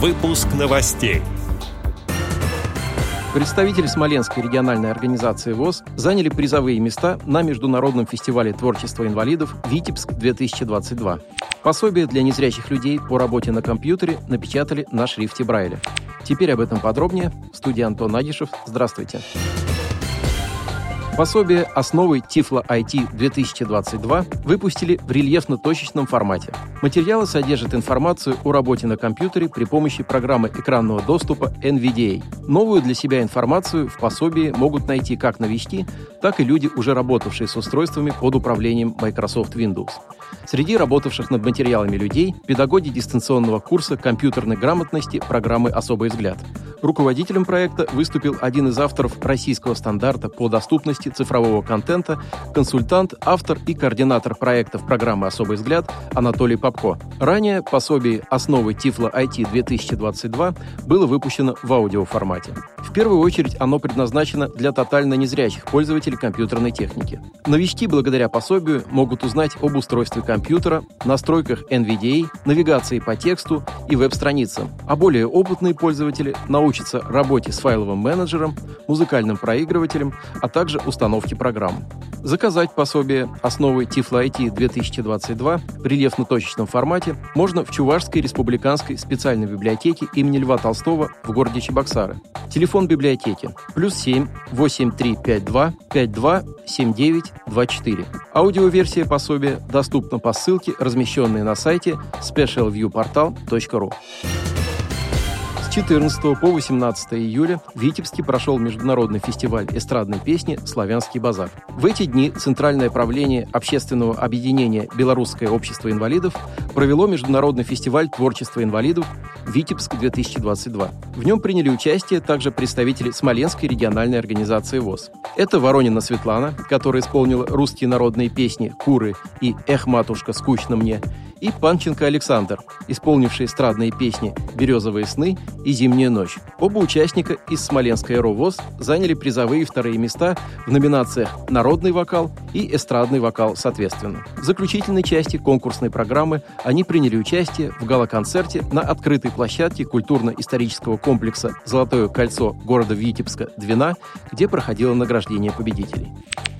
Выпуск новостей. Представители Смоленской региональной организации ВОЗ заняли призовые места на Международном фестивале творчества инвалидов «Витебск-2022». Пособие для незрячих людей по работе на компьютере напечатали на шрифте Брайля. Теперь об этом подробнее. Студия Антон Агишев. Здравствуйте. Здравствуйте. Пособие «Основы Тифло IT 2022» выпустили в рельефно-точечном формате. Материалы содержат информацию о работе на компьютере при помощи программы экранного доступа NVDA. Новую для себя информацию в пособии могут найти как новички, так и люди, уже работавшие с устройствами под управлением Microsoft Windows. Среди работавших над материалами людей – педагоги дистанционного курса компьютерной грамотности программы «Особый взгляд». Руководителем проекта выступил один из авторов российского стандарта по доступности цифрового контента, консультант, автор и координатор проектов программы «Особый взгляд» Анатолий Попко. Ранее пособие «Основы Тифла IT-2022» было выпущено в аудиоформате. В первую очередь оно предназначено для тотально незрячих пользователей компьютерной техники. Новички благодаря пособию могут узнать об устройстве компьютера, настройках NVDA, навигации по тексту и веб-страницам, а более опытные пользователи научатся работе с файловым менеджером, музыкальным проигрывателем, а также установке программ. Заказать пособие «Основы Tiflo IT 2022» в рельефно-точечном формате можно в Чувашской республиканской специальной библиотеке имени Льва Толстого в городе Чебоксары. Телефон библиотеки плюс 7 8352 52 79 24. Аудиоверсия пособия доступна по ссылке, размещенной на сайте specialviewportal.ru. 14 по 18 июля в Витебске прошел международный фестиваль эстрадной песни «Славянский базар». В эти дни Центральное правление общественного объединения «Белорусское общество инвалидов» провело международный фестиваль творчества инвалидов «Витебск-2022». В нем приняли участие также представители Смоленской региональной организации ВОЗ. Это Воронина Светлана, которая исполнила русские народные песни «Куры» и «Эх, матушка, скучно мне», и Панченко Александр, исполнивший эстрадные песни «Березовые сны» и «Зимняя ночь». Оба участника из Смоленской РОВОЗ заняли призовые вторые места в номинациях «Народный вокал» и «Эстрадный вокал» соответственно. В заключительной части конкурсной программы они приняли участие в гала-концерте на открытой площадке культурно-исторического комплекса «Золотое кольцо» города Витебска, Двина, где проходило награждение победителей.